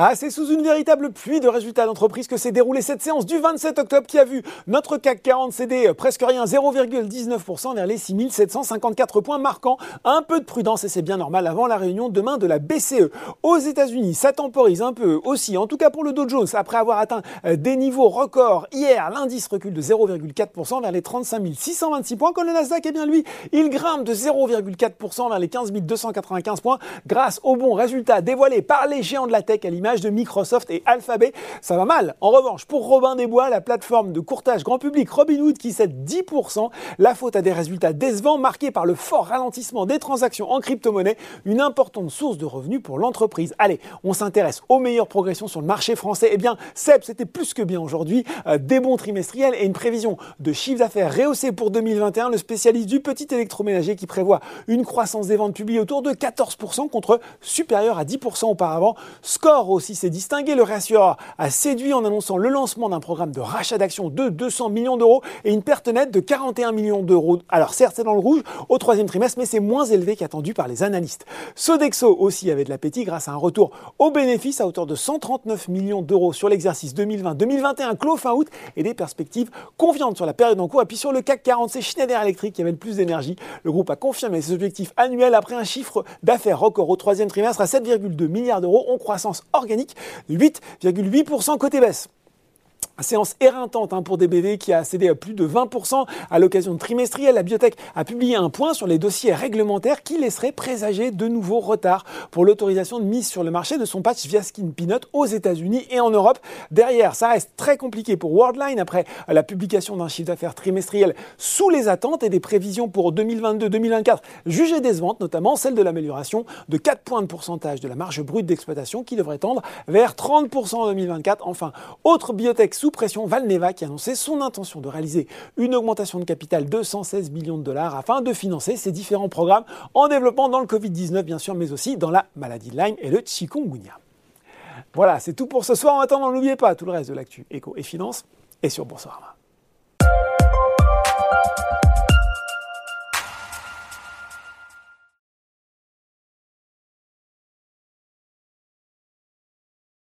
Ah, c'est sous une véritable pluie de résultats d'entreprise que s'est déroulée cette séance du 27 octobre qui a vu notre CAC 40 céder presque rien, 0,19% vers les 6754 points marquant un peu de prudence et c'est bien normal avant la réunion demain de la BCE. Aux États-Unis, ça temporise un peu aussi, en tout cas pour le Dow Jones, après avoir atteint euh, des niveaux records hier, l'indice recule de 0,4% vers les 35 626 points, quand le Nasdaq, eh bien lui, il grimpe de 0,4% vers les 15 295 points grâce aux bons résultats dévoilés par les géants de la tech à l'image de Microsoft et Alphabet. Ça va mal. En revanche, pour Robin des Bois, la plateforme de courtage grand public Robinhood qui cède 10%, la faute à des résultats décevants marqués par le fort ralentissement des transactions en crypto-monnaie, une importante source de revenus pour l'entreprise. Allez, on s'intéresse aux meilleures progressions sur le marché français. Eh bien, Seb, c'était plus que bien aujourd'hui. Euh, des bons trimestriels et une prévision de chiffre d'affaires rehaussée pour 2021. Le spécialiste du petit électroménager qui prévoit une croissance des ventes publiées autour de 14% contre supérieur à 10% auparavant. Score aussi s'est distingué. Le rassureur a séduit en annonçant le lancement d'un programme de rachat d'actions de 200 millions d'euros et une perte nette de 41 millions d'euros. Alors certes, c'est dans le rouge au troisième trimestre, mais c'est moins élevé qu'attendu par les analystes. Sodexo aussi avait de l'appétit grâce à un retour au bénéfice à hauteur de 139 millions d'euros sur l'exercice 2020-2021 clos fin août et des perspectives confiantes sur la période en cours. Et puis sur le CAC 40, c'est Schneider Electric qui avait le plus d'énergie. Le groupe a confirmé ses objectifs annuels après un chiffre d'affaires record au troisième trimestre à 7,2 milliards d'euros en croissance organique organique, 8,8% côté baisse. Séance éreintante hein, pour DBV qui a cédé à plus de 20% à l'occasion de trimestriel. La biotech a publié un point sur les dossiers réglementaires qui laisserait présager de nouveaux retards pour l'autorisation de mise sur le marché de son patch Viaskin Peanut aux États-Unis et en Europe. Derrière, ça reste très compliqué pour Worldline après la publication d'un chiffre d'affaires trimestriel sous les attentes et des prévisions pour 2022-2024 jugées décevantes, notamment celle de l'amélioration de 4 points de pourcentage de la marge brute d'exploitation qui devrait tendre vers 30% en 2024. Enfin, autre biotech sous pression, Valneva qui a annoncé son intention de réaliser une augmentation de capital de 116 millions de dollars afin de financer ses différents programmes en développement dans le Covid-19 bien sûr, mais aussi dans la maladie de Lyme et le chikungunya. Voilà, c'est tout pour ce soir. En attendant, n'oubliez pas tout le reste de l'actu éco et finance et sur Boursorama.